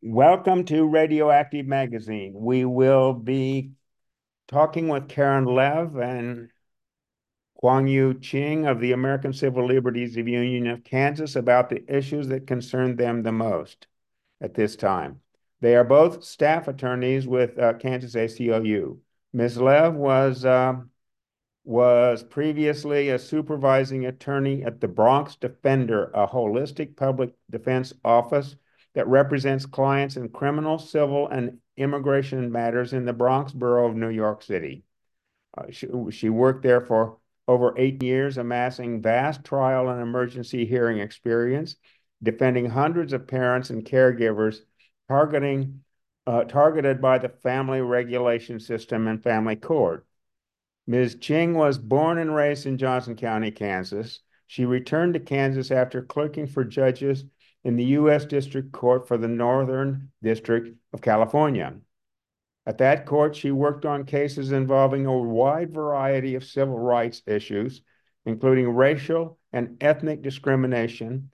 Welcome to Radioactive Magazine. We will be talking with Karen Leve and Kunyu Ching of the American Civil Liberties Union of Kansas about the issues that concern them the most at this time. They are both staff attorneys with uh, Kansas ACLU. Ms. Leve was uh, was previously a supervising attorney at the Bronx Defender, a holistic public defense office that represents clients in criminal, civil, and immigration matters in the Bronx borough of New York City. Uh, she, she worked there for over eight years, amassing vast trial and emergency hearing experience, defending hundreds of parents and caregivers targeting uh, targeted by the family regulation system and family court. Ms. Ching was born and raised in Johnson County, Kansas. She returned to Kansas after clerking for judges in the U.S. District Court for the Northern District of California. At that court, she worked on cases involving a wide variety of civil rights issues, including racial and ethnic discrimination,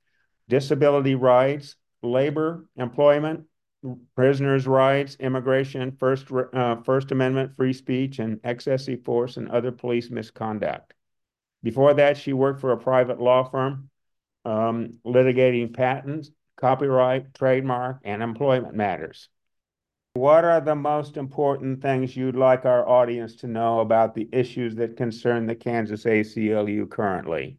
disability rights, labor, employment, prisoners' rights, immigration, First, uh, First Amendment free speech, and excessive force and other police misconduct. Before that, she worked for a private law firm um, litigating patents, copyright, trademark, and employment matters. What are the most important things you'd like our audience to know about the issues that concern the Kansas ACLU currently?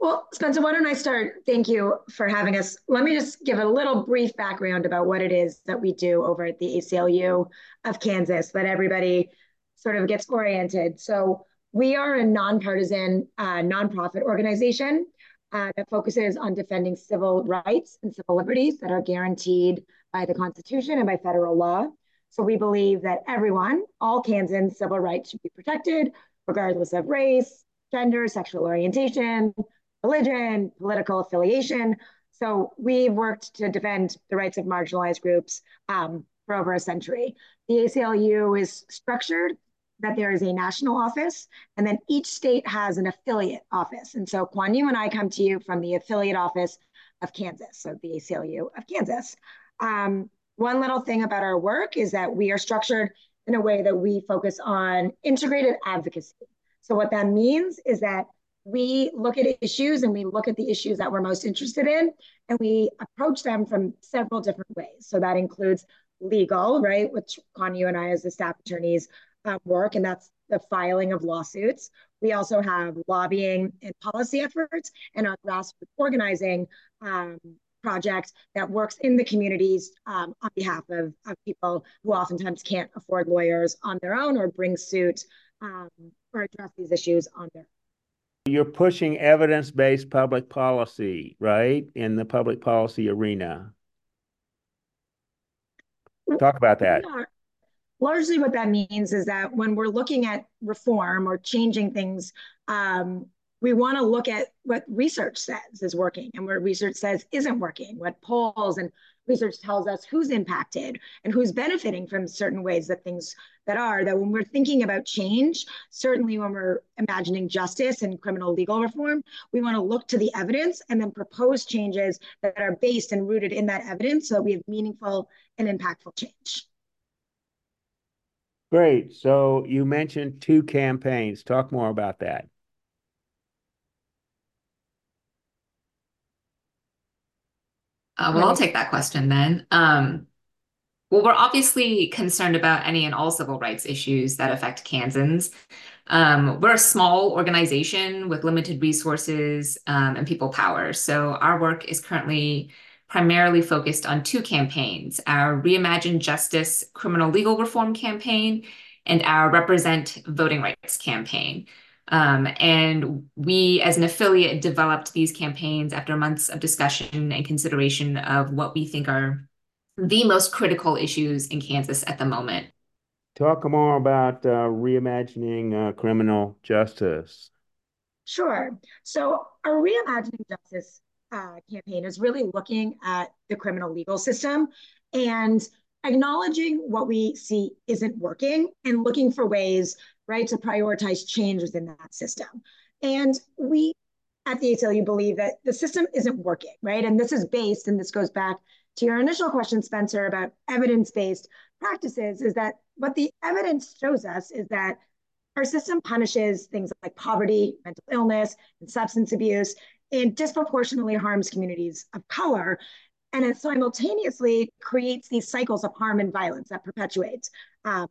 Well, Spencer, why don't I start? Thank you for having us. Let me just give a little brief background about what it is that we do over at the ACLU of Kansas, that everybody sort of gets oriented. So we are a nonpartisan uh, nonprofit organization uh, that focuses on defending civil rights and civil liberties that are guaranteed by the Constitution and by federal law. So we believe that everyone, all Kansans, civil rights should be protected, regardless of race, gender, sexual orientation, religion, political affiliation. So we've worked to defend the rights of marginalized groups um, for over a century. The ACLU is structured that there is a national office, and then each state has an affiliate office. And so Kunyu and I come to you from the affiliate office of Kansas, so the ACLU of Kansas. Um, one little thing about our work is that we are structured in a way that we focus on integrated advocacy. So what that means is that we look at issues and we look at the issues that we're most interested in and we approach them from several different ways. So that includes legal, right, which Kunyu and I as the staff attorneys um, work, and that's the filing of lawsuits. We also have lobbying and policy efforts and our grassroots organizing um, project that works in the communities um, on behalf of, of people who oftentimes can't afford lawyers on their own or bring suit um, or address these issues on their own. You're pushing evidence-based public policy, right, in the public policy arena. Talk about that. Yeah. Largely what that means is that when we're looking at reform or changing things, um, we want to look at what research says is working and what research says isn't working, what polls and research tells us who's impacted and who's benefiting from certain ways that things that are that when we're thinking about change certainly when we're imagining justice and criminal legal reform we want to look to the evidence and then propose changes that are based and rooted in that evidence so that we have meaningful and impactful change great so you mentioned two campaigns talk more about that Uh, well, I'll take that question then. Um, well, we're obviously concerned about any and all civil rights issues that affect Kansans. Um, we're a small organization with limited resources um, and people power. So our work is currently primarily focused on two campaigns, our Reimagine Justice criminal legal reform campaign and our Represent Voting Rights campaign. Um, and we, as an affiliate, developed these campaigns after months of discussion and consideration of what we think are the most critical issues in Kansas at the moment. Talk more about uh, reimagining uh, criminal justice. Sure. So, our Reimagining Justice uh, campaign is really looking at the criminal legal system and acknowledging what we see isn't working and looking for ways right, to prioritize change within that system. And we at the ACLU believe that the system isn't working, right? And this is based, and this goes back to your initial question, Spencer, about evidence-based practices is that what the evidence shows us is that our system punishes things like poverty, mental illness, and substance abuse, and disproportionately harms communities of color. And it simultaneously creates these cycles of harm and violence that perpetuates. Um,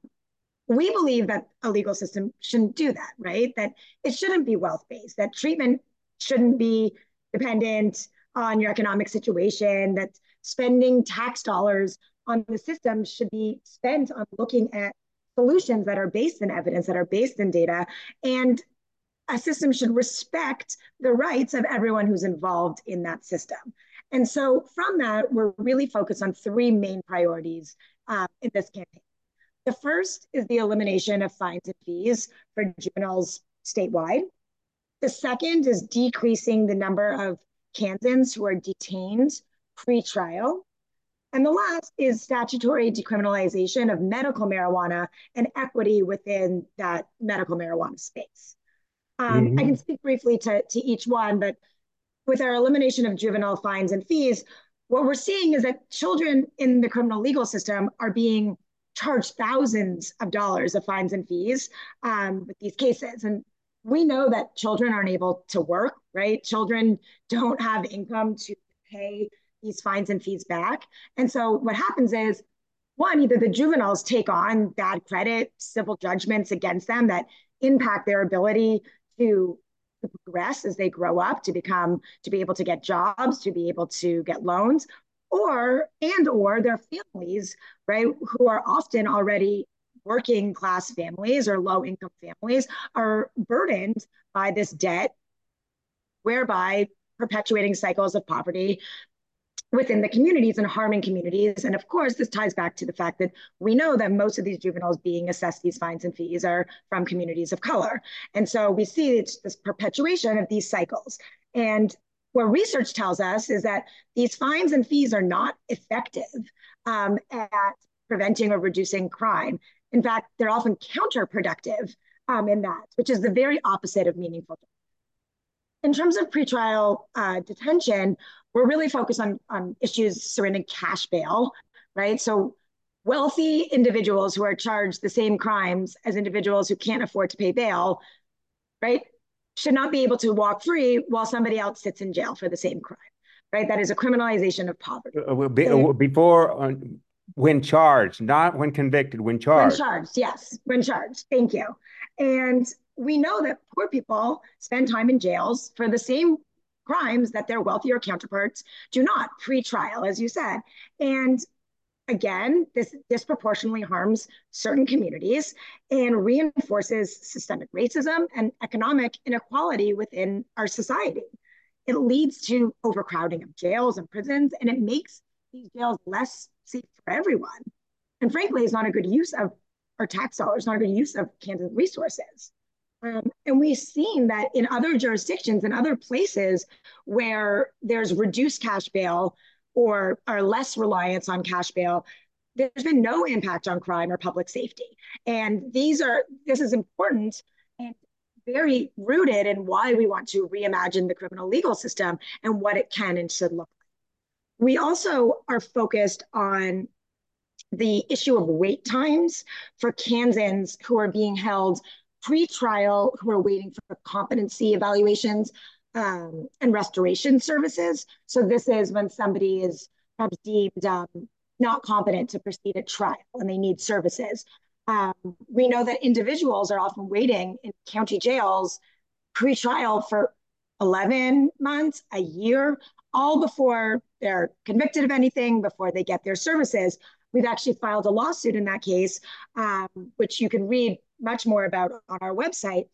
we believe that a legal system shouldn't do that, right? That it shouldn't be wealth based, that treatment shouldn't be dependent on your economic situation, that spending tax dollars on the system should be spent on looking at solutions that are based in evidence, that are based in data, and a system should respect the rights of everyone who's involved in that system. And so from that, we're really focused on three main priorities uh, in this campaign. The first is the elimination of fines and fees for juveniles statewide. The second is decreasing the number of Kansans who are detained pre-trial. And the last is statutory decriminalization of medical marijuana and equity within that medical marijuana space. Um, mm-hmm. I can speak briefly to, to each one, but with our elimination of juvenile fines and fees, what we're seeing is that children in the criminal legal system are being charged thousands of dollars of fines and fees um, with these cases. And we know that children aren't able to work, right? Children don't have income to pay these fines and fees back. And so what happens is, one, either the juveniles take on bad credit, civil judgments against them that impact their ability to, progress as they grow up, to become, to be able to get jobs, to be able to get loans, or and or their families right who are often already working class families or low income families are burdened by this debt whereby perpetuating cycles of poverty within the communities and harming communities. And of course, this ties back to the fact that we know that most of these juveniles being assessed these fines and fees are from communities of color. And so we see it's this perpetuation of these cycles. And what research tells us is that these fines and fees are not effective um, at preventing or reducing crime. In fact, they're often counterproductive um, in that, which is the very opposite of meaningful. In terms of pretrial uh, detention, we're really focused on, on issues surrounding cash bail, right? So wealthy individuals who are charged the same crimes as individuals who can't afford to pay bail, right? should not be able to walk free while somebody else sits in jail for the same crime, right? That is a criminalization of poverty. Uh, uh, before, uh, when charged, not when convicted, when charged. When charged, yes, when charged. Thank you. And we know that poor people spend time in jails for the same crimes that their wealthier counterparts do not pre-trial, as you said. And Again, this disproportionately harms certain communities and reinforces systemic racism and economic inequality within our society. It leads to overcrowding of jails and prisons, and it makes these jails less safe for everyone. And frankly, it's not a good use of our tax dollars, not a good use of Kansas resources. Um, and we've seen that in other jurisdictions and other places where there's reduced cash bail or are less reliance on cash bail, there's been no impact on crime or public safety. And these are this is important and very rooted in why we want to reimagine the criminal legal system and what it can and should look like. We also are focused on the issue of wait times for Kansans who are being held pre-trial, who are waiting for competency evaluations um, and restoration services. So this is when somebody is perhaps deemed um, not competent to proceed at trial and they need services. Um, we know that individuals are often waiting in county jails pre-trial for 11 months, a year, all before they're convicted of anything, before they get their services. We've actually filed a lawsuit in that case, um, which you can read much more about on our website,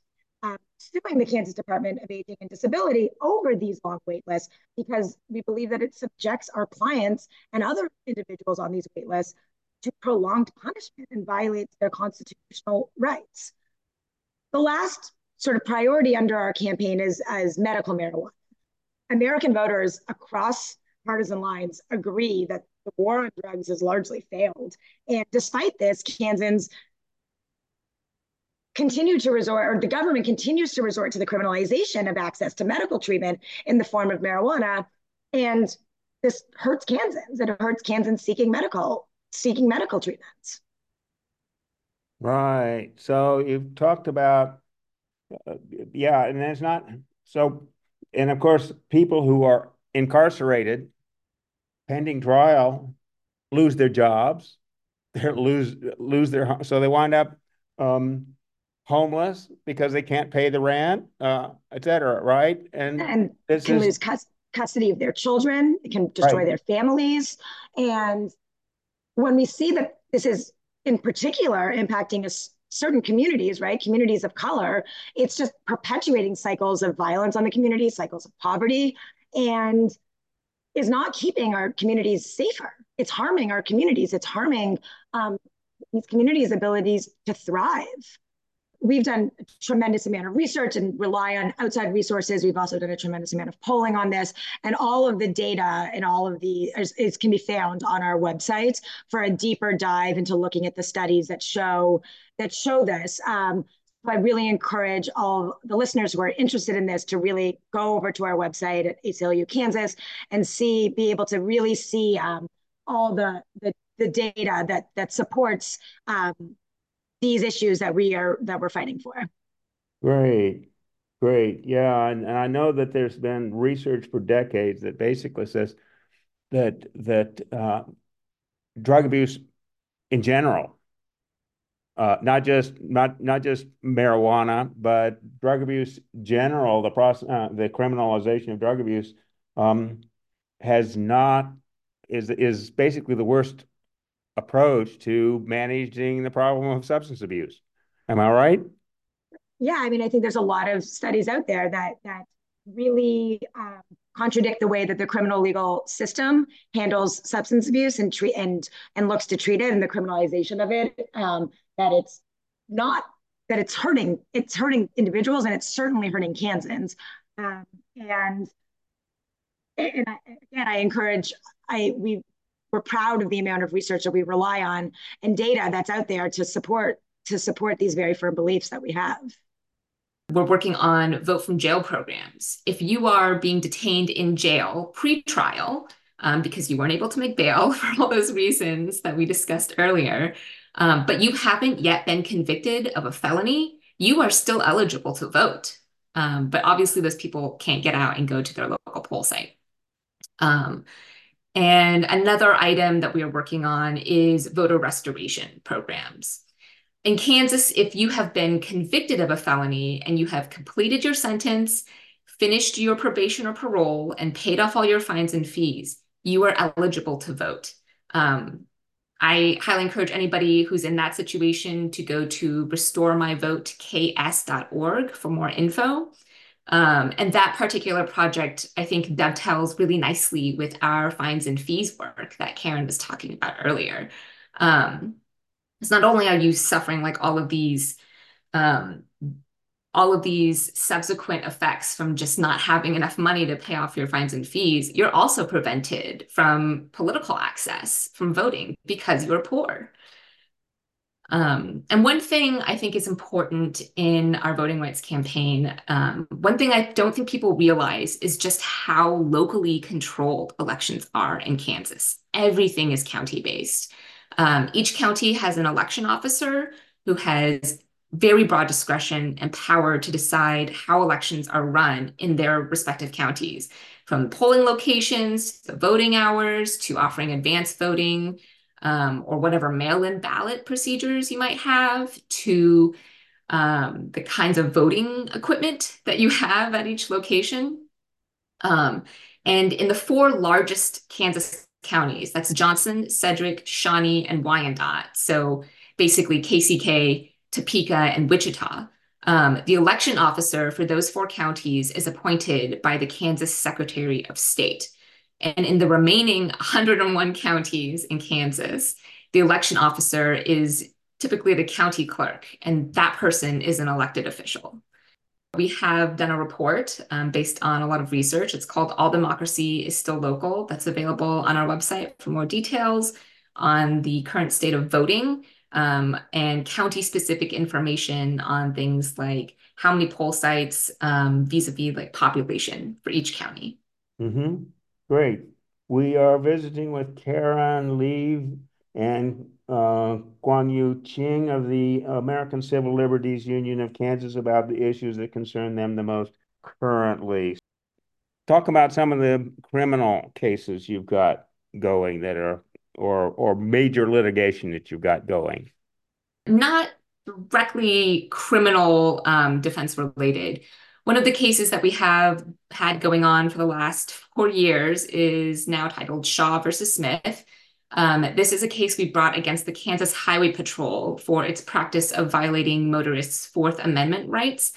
um, suing the Kansas Department of Aging and Disability over these long wait lists because we believe that it subjects our clients and other individuals on these wait lists to prolonged punishment and violates their constitutional rights. The last sort of priority under our campaign is, is medical marijuana. American voters across partisan lines agree that the war on drugs has largely failed. And despite this, Kansans continue to resort, or the government continues to resort to the criminalization of access to medical treatment in the form of marijuana. And this hurts Kansans. It hurts Kansans seeking medical seeking medical treatments. Right. So you've talked about, uh, yeah, and it's not so, and of course, people who are incarcerated pending trial lose their jobs, they lose lose their so they wind up um, homeless because they can't pay the rent, uh, et cetera, right? And and this can is, lose cus- custody of their children, it can destroy right. their families, and when we see that this is in particular impacting us certain communities, right? Communities of color, it's just perpetuating cycles of violence on the community, cycles of poverty, and is not keeping our communities safer. It's harming our communities. It's harming um, these communities' abilities to thrive we've done a tremendous amount of research and rely on outside resources. We've also done a tremendous amount of polling on this, and all of the data and all of the is, is, can be found on our website for a deeper dive into looking at the studies that show that show this. Um, I really encourage all the listeners who are interested in this to really go over to our website at ACLU Kansas and see, be able to really see um, all the, the the data that that supports um, these issues that we are that we're fighting for. Great. Great. Yeah. And, and I know that there's been research for decades that basically says that that uh, drug abuse in general, uh, not just not not just marijuana, but drug abuse general, the process, uh, the criminalization of drug abuse um, has not is is basically the worst approach to managing the problem of substance abuse. Am I right? Yeah, I mean, I think there's a lot of studies out there that that really um, contradict the way that the criminal legal system handles substance abuse and treat and and looks to treat it and the criminalization of it. Um, that it's not that it's hurting it's hurting individuals and it's certainly hurting Kansans. Um, and and I, again, I encourage I we we're proud of the amount of research that we rely on and data that's out there to support to support these very firm beliefs that we have. We're working on vote from jail programs. If you are being detained in jail pre-trial um, because you weren't able to make bail for all those reasons that we discussed earlier, um, but you haven't yet been convicted of a felony, you are still eligible to vote. Um, but obviously, those people can't get out and go to their local poll site. Um, and another item that we are working on is voter restoration programs. In Kansas, if you have been convicted of a felony and you have completed your sentence, finished your probation or parole, and paid off all your fines and fees, you are eligible to vote. Um, I highly encourage anybody who's in that situation to go to restoremyvoteks.org for more info. Um, and that particular project, I think, dovetails really nicely with our fines and fees work that Karen was talking about earlier. Um, it's not only are you suffering like all of these um, all of these subsequent effects from just not having enough money to pay off your fines and fees, you're also prevented from political access, from voting because you're poor. Um, and one thing I think is important in our voting rights campaign, um, one thing I don't think people realize is just how locally controlled elections are in Kansas. Everything is county based. Um, each county has an election officer who has very broad discretion and power to decide how elections are run in their respective counties, from polling locations to voting hours to offering advance voting um, or whatever mail-in ballot procedures you might have to um, the kinds of voting equipment that you have at each location. Um, and in the four largest Kansas counties, that's Johnson, Sedgwick, Shawnee, and Wyandotte. So basically KCK, Topeka, and Wichita. Um, the election officer for those four counties is appointed by the Kansas Secretary of State. And in the remaining 101 counties in Kansas, the election officer is typically the county clerk, and that person is an elected official. We have done a report um, based on a lot of research. It's called All Democracy is Still Local. That's available on our website for more details on the current state of voting um, and county specific information on things like how many poll sites um, vis-a-vis like population for each county. Mm-hmm. Great. We are visiting with Karen Leve and uh, Kunyu Ching of the American Civil Liberties Union of Kansas about the issues that concern them the most currently. Talk about some of the criminal cases you've got going that are or or major litigation that you've got going. Not directly criminal um, defense related. One of the cases that we have had going on for the last four years is now titled Shaw versus Smith. Um, this is a case we brought against the Kansas Highway Patrol for its practice of violating motorists' Fourth Amendment rights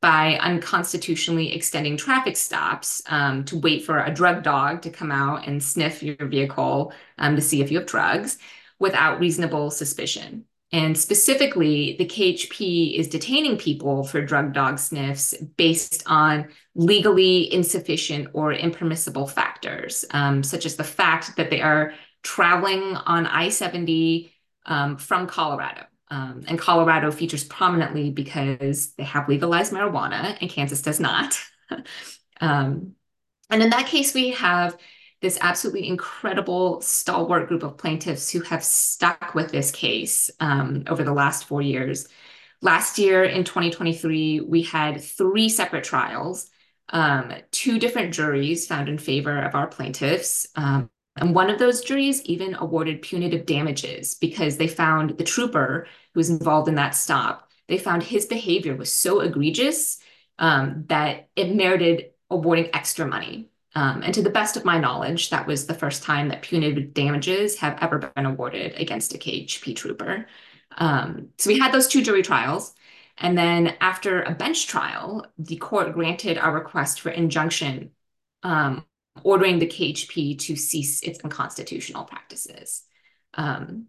by unconstitutionally extending traffic stops um, to wait for a drug dog to come out and sniff your vehicle um, to see if you have drugs without reasonable suspicion. And specifically, the KHP is detaining people for drug dog sniffs based on legally insufficient or impermissible factors, um, such as the fact that they are traveling on I 70 um, from Colorado. Um, and Colorado features prominently because they have legalized marijuana and Kansas does not. um, and in that case, we have this absolutely incredible stalwart group of plaintiffs who have stuck with this case um, over the last four years. Last year in 2023, we had three separate trials. Um, two different juries found in favor of our plaintiffs. Um, and one of those juries even awarded punitive damages because they found the trooper who was involved in that stop, they found his behavior was so egregious um, that it merited awarding extra money. Um, and to the best of my knowledge, that was the first time that punitive damages have ever been awarded against a KHP trooper. Um, so we had those two jury trials. And then after a bench trial, the court granted our request for injunction um, ordering the KHP to cease its unconstitutional practices. Um,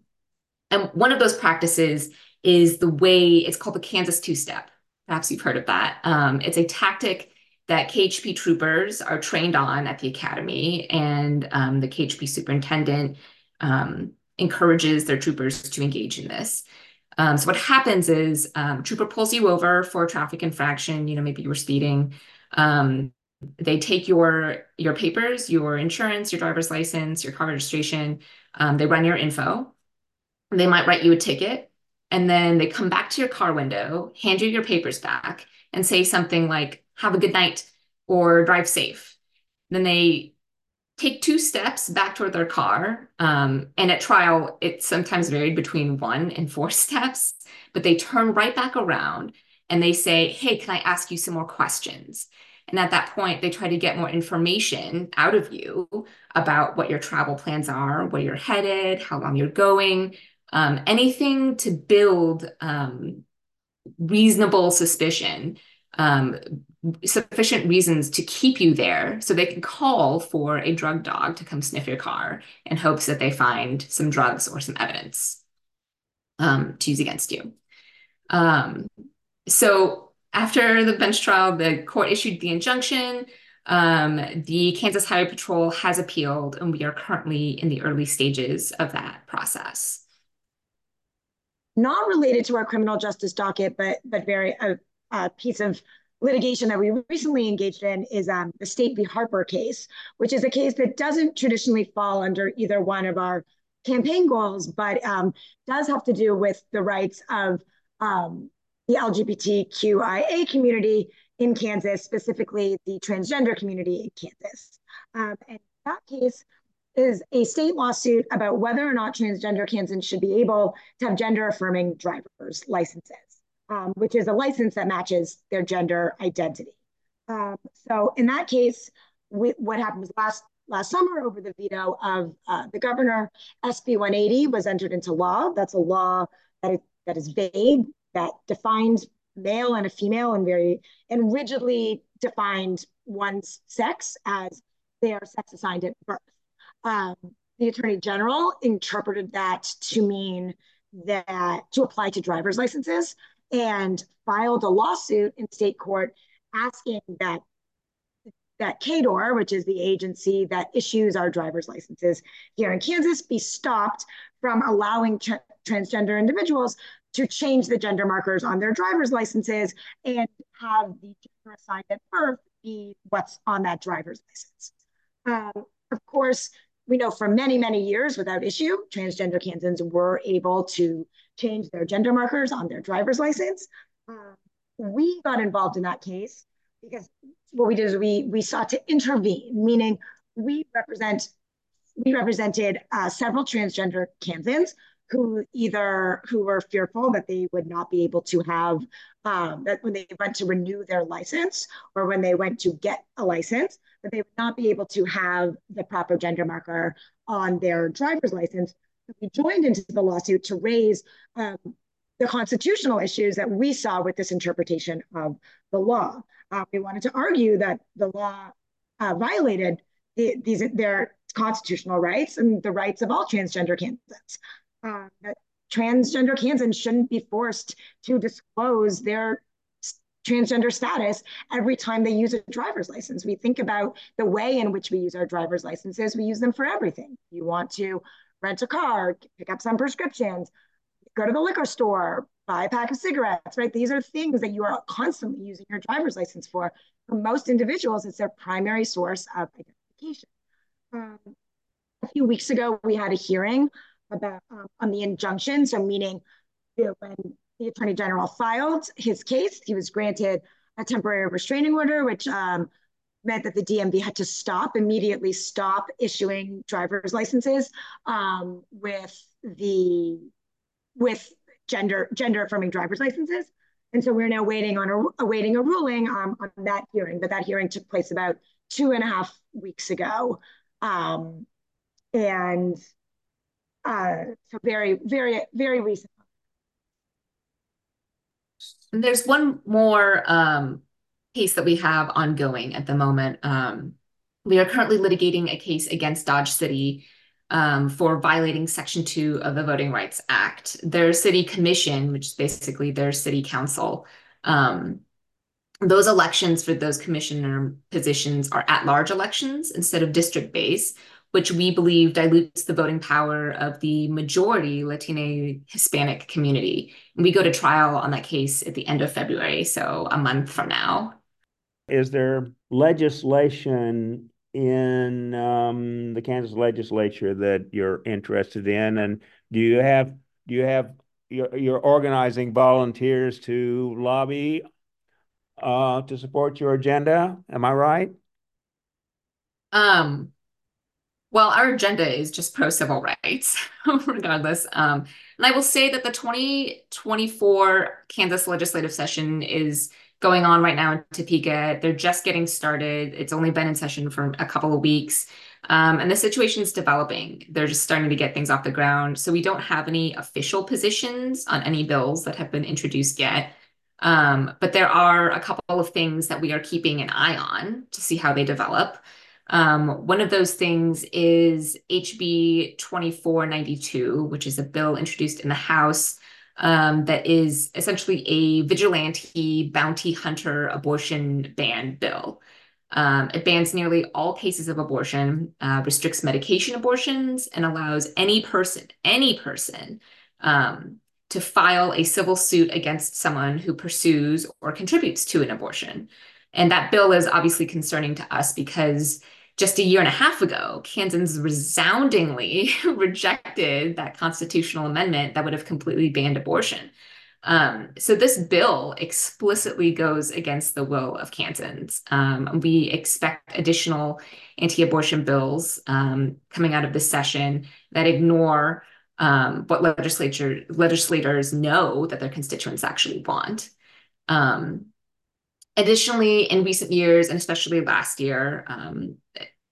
and one of those practices is the way it's called the Kansas two step. Perhaps you've heard of that. Um, it's a tactic that KHP troopers are trained on at the academy, and um, the KHP superintendent um, encourages their troopers to engage in this. Um, so what happens is um, trooper pulls you over for a traffic infraction. You know, maybe you were speeding. Um, they take your your papers, your insurance, your driver's license, your car registration. Um, they run your info. They might write you a ticket, and then they come back to your car window, hand you your papers back, and say something like "Have a good night" or "Drive safe." Then they take two steps back toward their car. Um, and at trial, it sometimes varied between one and four steps, but they turn right back around and they say, Hey, can I ask you some more questions? And at that point, they try to get more information out of you about what your travel plans are, where you're headed, how long you're going, um, anything to build um, reasonable suspicion, um, sufficient reasons to keep you there so they can call for a drug dog to come sniff your car in hopes that they find some drugs or some evidence um, to use against you. Um, so after the bench trial, the court issued the injunction. Um, the Kansas Highway Patrol has appealed, and we are currently in the early stages of that process. Not related to our criminal justice docket, but but very a, a piece of litigation that we recently engaged in is um, the State v. Harper case, which is a case that doesn't traditionally fall under either one of our campaign goals, but um, does have to do with the rights of um, the LGBTQIA community in Kansas, specifically the transgender community in Kansas. Um, and that case is a state lawsuit about whether or not transgender Kansans should be able to have gender affirming driver's licenses, um, which is a license that matches their gender identity. Um, so in that case, we, what happened was last last summer over the veto of uh, the governor, SB 180 was entered into law. That's a law that is, that is vague, that defines male and a female and very and rigidly defined one's sex as they are sex assigned at birth. Um, the attorney general interpreted that to mean that to apply to driver's licenses and filed a lawsuit in state court asking that that KDOR, which is the agency that issues our driver's licenses here in Kansas, be stopped from allowing tra transgender individuals to change the gender markers on their driver's licenses and have the gender assigned at birth be what's on that driver's license. Um, of course, we know for many, many years without issue, transgender Kansans were able to change their gender markers on their driver's license. Uh, we got involved in that case because what we did is we we sought to intervene, meaning we represent we represented uh, several transgender Kansans who either who were fearful that they would not be able to have um, that when they went to renew their license or when they went to get a license that they would not be able to have the proper gender marker on their driver's license. We joined into the lawsuit to raise um, the constitutional issues that we saw with this interpretation of the law. Uh, we wanted to argue that the law uh, violated the, these their constitutional rights and the rights of all transgender Kansans. Uh, that transgender Kansans shouldn't be forced to disclose their transgender status every time they use a driver's license. We think about the way in which we use our driver's licenses. We use them for everything. You want to rent a car, pick up some prescriptions, go to the liquor store, buy a pack of cigarettes, right? These are things that you are constantly using your driver's license for. For most individuals, it's their primary source of identification. Um, a few weeks ago, we had a hearing about um, on the injunction. So, meaning you know, when the attorney general filed his case, he was granted a temporary restraining order, which um, meant that the DMV had to stop immediately stop issuing driver's licenses um, with the with gender gender affirming driver's licenses. And so we're now waiting on a, awaiting a ruling um, on that hearing. But that hearing took place about two and a half weeks ago, um, and uh, so very very very recent. There's one more um, case that we have ongoing at the moment. Um, we are currently litigating a case against Dodge City um, for violating Section 2 of the Voting Rights Act. Their city commission, which is basically their city council, um, those elections for those commissioner positions are at large elections instead of district based, which we believe dilutes the voting power of the majority Latina Hispanic community. And we go to trial on that case at the end of February, so a month from now. Is there legislation in um, the Kansas legislature that you're interested in? And do you have do you have you're, you're organizing volunteers to lobby uh, to support your agenda? Am I right? Um, well, our agenda is just pro civil rights, regardless. Um, and I will say that the 2024 Kansas legislative session is going on right now in Topeka. They're just getting started. It's only been in session for a couple of weeks. Um, and the situation is developing. They're just starting to get things off the ground. So we don't have any official positions on any bills that have been introduced yet. Um, but there are a couple of things that we are keeping an eye on to see how they develop. Um, one of those things is HB 2492, which is a bill introduced in the House um, that is essentially a vigilante bounty hunter abortion ban bill. Um, it bans nearly all cases of abortion, uh, restricts medication abortions, and allows any person, any person, um, to file a civil suit against someone who pursues or contributes to an abortion. And that bill is obviously concerning to us because just a year and a half ago, Kansans resoundingly rejected that constitutional amendment that would have completely banned abortion. Um, so this bill explicitly goes against the will of Kansans. Um, we expect additional anti-abortion bills um, coming out of this session that ignore um, what legislature legislators know that their constituents actually want. Um, Additionally, in recent years, and especially last year, um,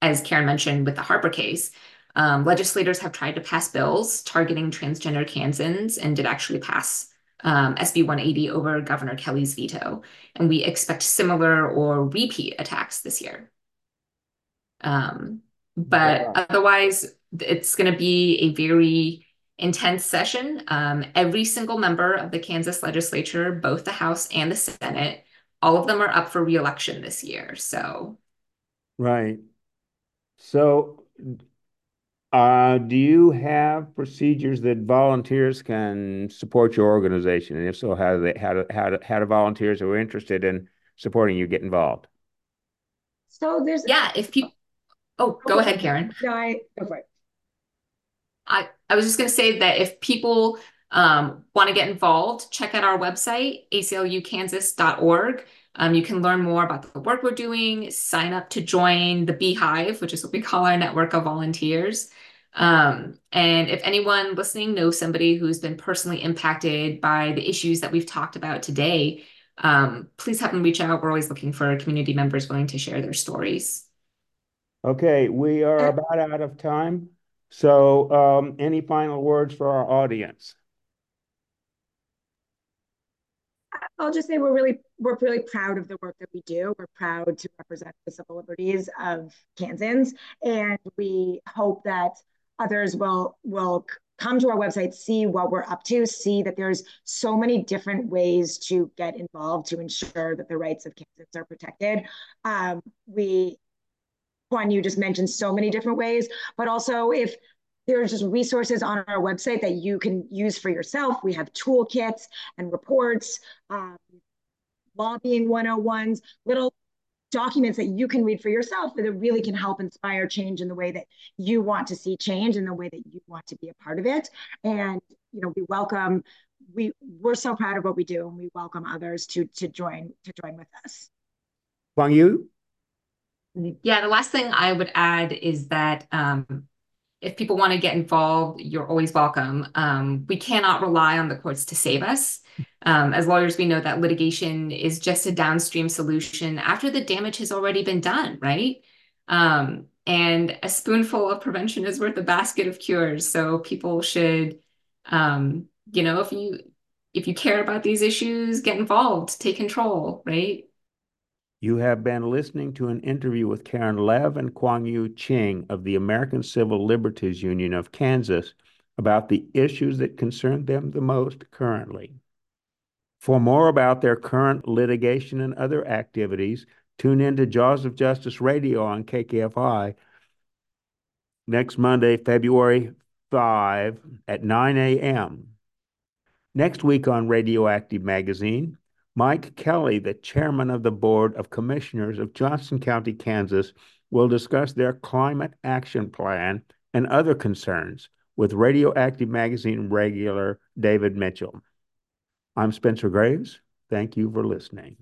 as Karen mentioned with the Harper case, um, legislators have tried to pass bills targeting transgender Kansans and did actually pass um, SB 180 over Governor Kelly's veto. And we expect similar or repeat attacks this year. Um, but yeah. otherwise, it's going to be a very intense session. Um, every single member of the Kansas legislature, both the House and the Senate, all of them are up for reelection this year. So, right. So, uh, do you have procedures that volunteers can support your organization? And if so, how do they, how do, how do, how do volunteers who are interested in supporting you get involved? So there's yeah, if people Oh, go ahead, Karen. No, I go for it. I, I was just going to say that if people um, want to get involved, check out our website, aclukansas.org. Um, you can learn more about the work we're doing, sign up to join the Beehive, which is what we call our network of volunteers. Um, and if anyone listening knows somebody who's been personally impacted by the issues that we've talked about today, um, please have them reach out. We're always looking for community members willing to share their stories. Okay, we are about out of time. So, um, any final words for our audience? I'll just say we're really we're really proud of the work that we do. We're proud to represent the civil liberties of Kansans, and we hope that others will will come to our website, see what we're up to, see that there's so many different ways to get involved to ensure that the rights of Kansans are protected. Um, we, Juan, you just mentioned so many different ways, but also if there's just resources on our website that you can use for yourself. We have toolkits and reports, um, lobbying 101s, little documents that you can read for yourself that really can help inspire change in the way that you want to see change in the way that you want to be a part of it. And you know we welcome we we're so proud of what we do and we welcome others to to join to join with us. Kunyu? Yeah the last thing i would add is that um, if people want to get involved, you're always welcome. Um, we cannot rely on the courts to save us. Um, as lawyers, we know that litigation is just a downstream solution after the damage has already been done, right? Um, and a spoonful of prevention is worth a basket of cures. So people should, um, you know, if you if you care about these issues, get involved, take control, right? You have been listening to an interview with Karen Leve and Kunyu Ching of the American Civil Liberties Union of Kansas about the issues that concern them the most currently. For more about their current litigation and other activities, tune in to Jaws of Justice Radio on KKFI next Monday, February 5 at 9 a.m. Next week on Radioactive Magazine, Mike Kelly, the chairman of the Board of Commissioners of Johnson County, Kansas, will discuss their climate action plan and other concerns with Radioactive Magazine regular David Mitchell. I'm Spencer Graves. Thank you for listening.